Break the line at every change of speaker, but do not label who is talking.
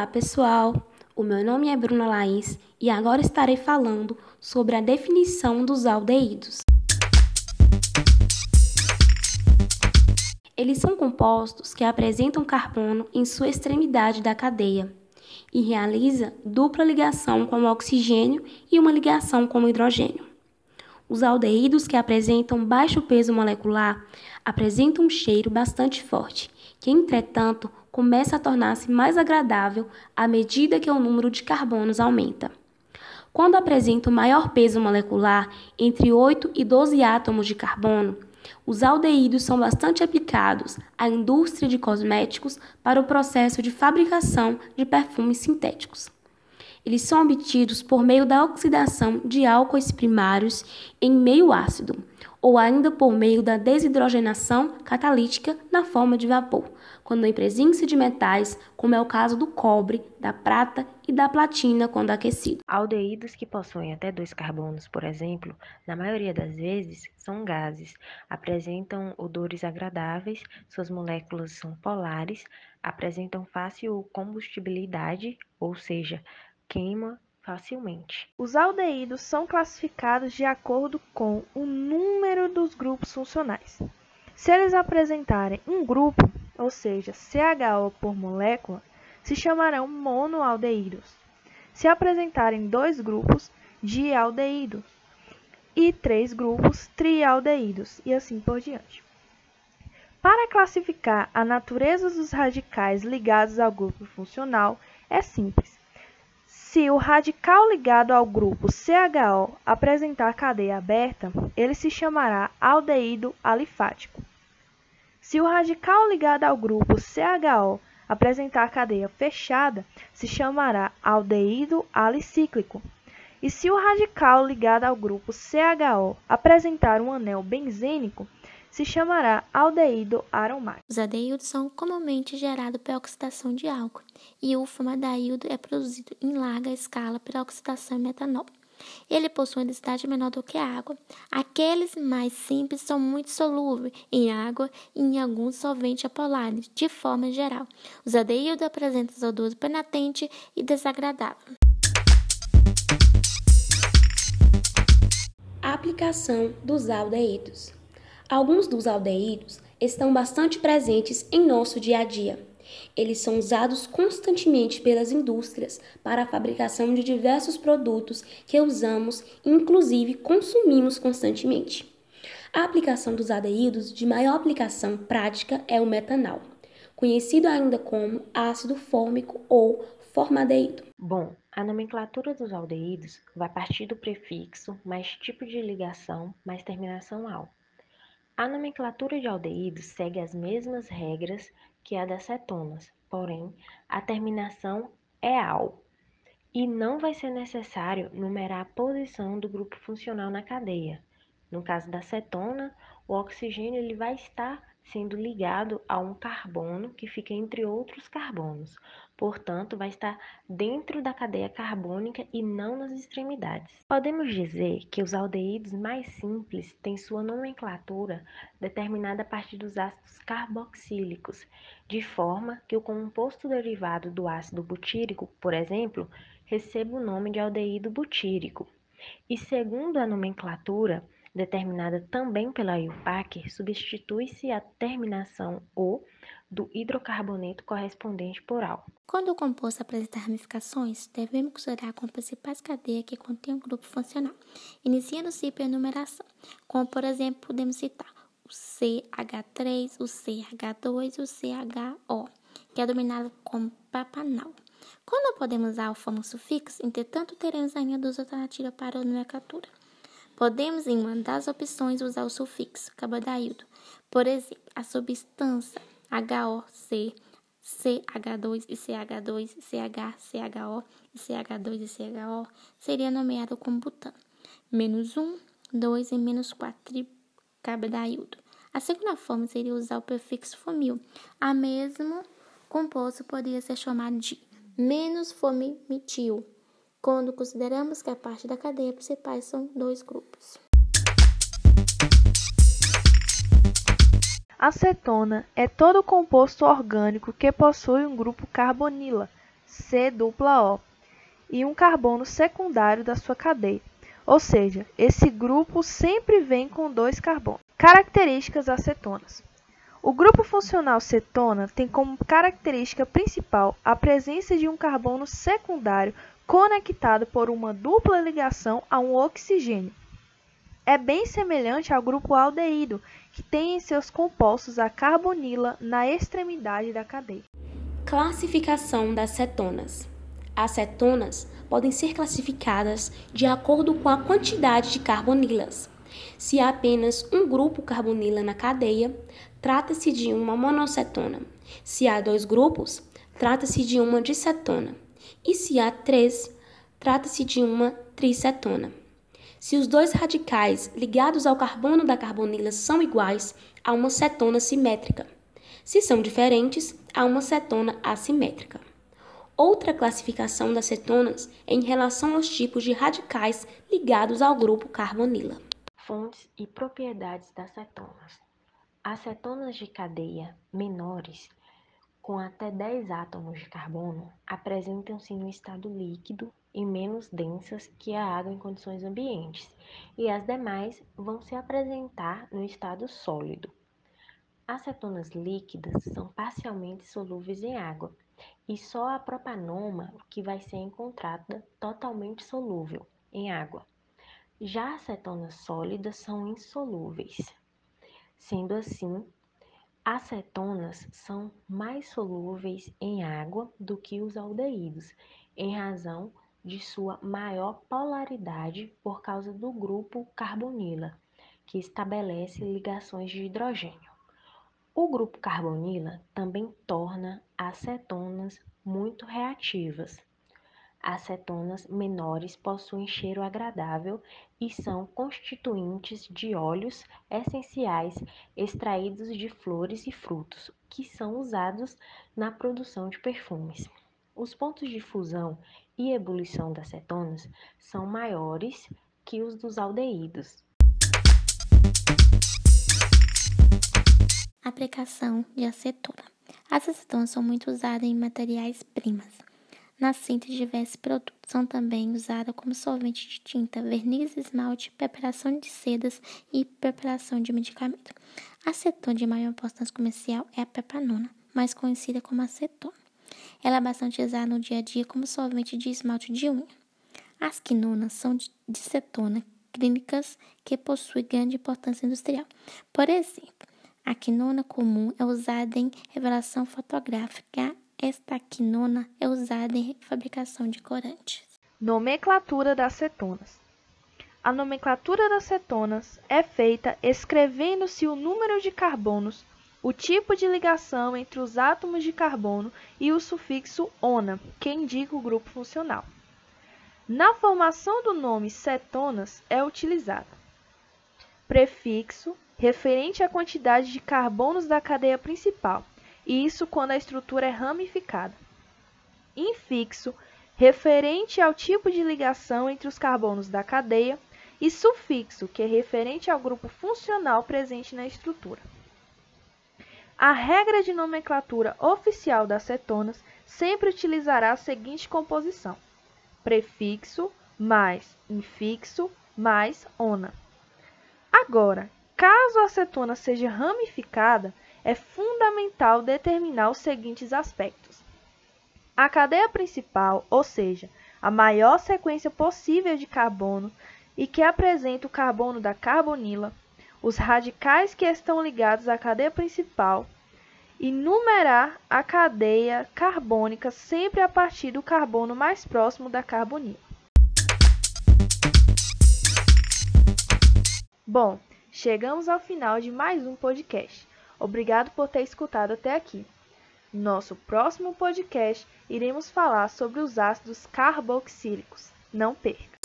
Olá, pessoal! O meu nome é Bruna Laís e agora estarei falando sobre a definição dos aldeídos. Eles são compostos que apresentam carbono em sua extremidade da cadeia e realiza dupla ligação com o oxigênio e uma ligação com o hidrogênio. Os aldeídos que apresentam baixo peso molecular apresentam um cheiro bastante forte, que, entretanto, começa a tornar-se mais agradável à medida que o número de carbonos aumenta. Quando apresentam maior peso molecular, entre 8 e 12 átomos de carbono, os aldeídos são bastante aplicados à indústria de cosméticos para o processo de fabricação de perfumes sintéticos. Eles são obtidos por meio da oxidação de álcoois primários em meio ácido, ou ainda por meio da desidrogenação catalítica na forma de vapor, quando em presença de metais, como é o caso do cobre, da prata e da platina quando aquecido.
Aldeídos que possuem até dois carbonos, por exemplo, na maioria das vezes são gases, apresentam odores agradáveis, suas moléculas são polares, apresentam fácil combustibilidade, ou seja, queima facilmente.
Os aldeídos são classificados de acordo com o número dos grupos funcionais. Se eles apresentarem um grupo, ou seja, CHO por molécula, se chamarão monoaldeídos. Se apresentarem dois grupos, dialdeídos, e três grupos, trialdeídos, e assim por diante. Para classificar a natureza dos radicais ligados ao grupo funcional, é simples. Se o radical ligado ao grupo CHO apresentar cadeia aberta, ele se chamará aldeído alifático. Se o radical ligado ao grupo CHO apresentar cadeia fechada, se chamará aldeído alicíclico. E se o radical ligado ao grupo CHO apresentar um anel benzênico, se chamará aldeído aromático.
Os aldeídos são comumente gerados pela oxidação de álcool, e o formaldeído é produzido em larga escala pela oxidação metanol. Ele possui uma densidade menor do que a água. Aqueles mais simples são muito solúveis em água e em alguns solventes apolares, de forma geral. Os aldeídos apresentam odores penitentes e desagradáveis.
aplicação dos aldeídos. Alguns dos aldeídos estão bastante presentes em nosso dia a dia. Eles são usados constantemente pelas indústrias para a fabricação de diversos produtos que usamos e, inclusive, consumimos constantemente. A aplicação dos aldeídos de maior aplicação prática é o metanol, conhecido ainda como ácido fórmico ou formaldeído.
Bom, a nomenclatura dos aldeídos vai partir do prefixo mais tipo de ligação mais terminação al. A nomenclatura de aldeídos segue as mesmas regras que a das cetonas, porém, a terminação é al e não vai ser necessário numerar a posição do grupo funcional na cadeia. No caso da cetona, o oxigênio ele vai estar sendo ligado a um carbono que fica entre outros carbonos. Portanto, vai estar dentro da cadeia carbônica e não nas extremidades. Podemos dizer que os aldeídos mais simples têm sua nomenclatura determinada a partir dos ácidos carboxílicos, de forma que o composto derivado do ácido butírico, por exemplo, receba o nome de aldeído butírico. E segundo a nomenclatura, determinada também pela IUPAC, substitui-se a terminação O do hidrocarboneto correspondente por AL.
Quando o composto apresenta ramificações, devemos considerar como principais cadeias que contêm um grupo funcional, iniciando-se pela numeração, como por exemplo podemos citar o CH3, o CH2 e o CHO, que é dominado como papanal. Quando podemos usar o fórmula sufixo, entretanto teremos ainda duas alternativas para a nomenclatura. Podemos, em uma das opções, usar o sufixo cabodaído. Por exemplo, a substância HOC, CH2 e CH2, CH, CHO e CH2 e CHO seria nomeado como butano. Menos 1, 2 e menos 4 cabodaído. A segunda forma seria usar o prefixo fomil. A mesmo composto poderia ser chamado de menos fomimetil quando consideramos que a parte da cadeia principal são dois grupos.
Acetona é todo composto orgânico que possui um grupo carbonila, C-O e um carbono secundário da sua cadeia. Ou seja, esse grupo sempre vem com dois carbonos. Características acetonas. O grupo funcional cetona tem como característica principal a presença de um carbono secundário conectado por uma dupla ligação a um oxigênio. É bem semelhante ao grupo aldeído, que tem em seus compostos a carbonila na extremidade da cadeia.
Classificação das cetonas. As cetonas podem ser classificadas de acordo com a quantidade de carbonilas. Se há apenas um grupo carbonila na cadeia, trata-se de uma monocetona. Se há dois grupos, trata-se de uma dicetona. E se há três, trata-se de uma tricetona. Se os dois radicais ligados ao carbono da carbonila são iguais, há uma cetona simétrica. Se são diferentes, há uma cetona assimétrica. Outra classificação das cetonas é em relação aos tipos de radicais ligados ao grupo carbonila.
Fontes e propriedades das cetonas. As cetonas de cadeia menores, com até 10 átomos de carbono, apresentam-se no estado líquido e menos densas que a água em condições ambientes, e as demais vão se apresentar no estado sólido. As cetonas líquidas são parcialmente solúveis em água e só a propanoma que vai ser encontrada totalmente solúvel em água. Já as cetonas sólidas são insolúveis. Sendo assim, as cetonas são mais solúveis em água do que os aldeídos, em razão de sua maior polaridade por causa do grupo carbonila, que estabelece ligações de hidrogênio. O grupo carbonila também torna as cetonas muito reativas. As cetonas menores possuem cheiro agradável e são constituintes de óleos essenciais extraídos de flores e frutos, que são usados na produção de perfumes. Os pontos de fusão e ebulição das cetonas são maiores que os dos aldeídos.
Aplicação de acetona. As acetonas são muito usadas em materiais primas. Na de diversos produtos, são também usadas como solvente de tinta, verniz, esmalte, preparação de sedas e preparação de medicamento. A acetona de maior importância comercial é a pepanona, mais conhecida como acetona. Ela é bastante usada no dia a dia como solvente de esmalte de unha. As quinonas são de cetona clínicas que possuem grande importância industrial. Por exemplo, a quinona comum é usada em revelação fotográfica. Esta quinona é usada em fabricação de corantes.
Nomenclatura das cetonas. A nomenclatura das cetonas é feita escrevendo-se o número de carbonos, o tipo de ligação entre os átomos de carbono e o sufixo ona, que indica o grupo funcional. Na formação do nome cetonas é utilizado prefixo referente à quantidade de carbonos da cadeia principal, e isso quando a estrutura é ramificada. Infixo, referente ao tipo de ligação entre os carbonos da cadeia, e sufixo, que é referente ao grupo funcional presente na estrutura. A regra de nomenclatura oficial das cetonas sempre utilizará a seguinte composição: prefixo mais infixo mais ona. Agora, Caso a acetona seja ramificada, é fundamental determinar os seguintes aspectos. A cadeia principal, ou seja, a maior sequência possível de carbono e que apresenta o carbono da carbonila, os radicais que estão ligados à cadeia principal e numerar a cadeia carbônica sempre a partir do carbono mais próximo da carbonila. Bom, Chegamos ao final de mais um podcast. Obrigado por ter escutado até aqui. Nosso próximo podcast iremos falar sobre os ácidos carboxílicos. Não perca!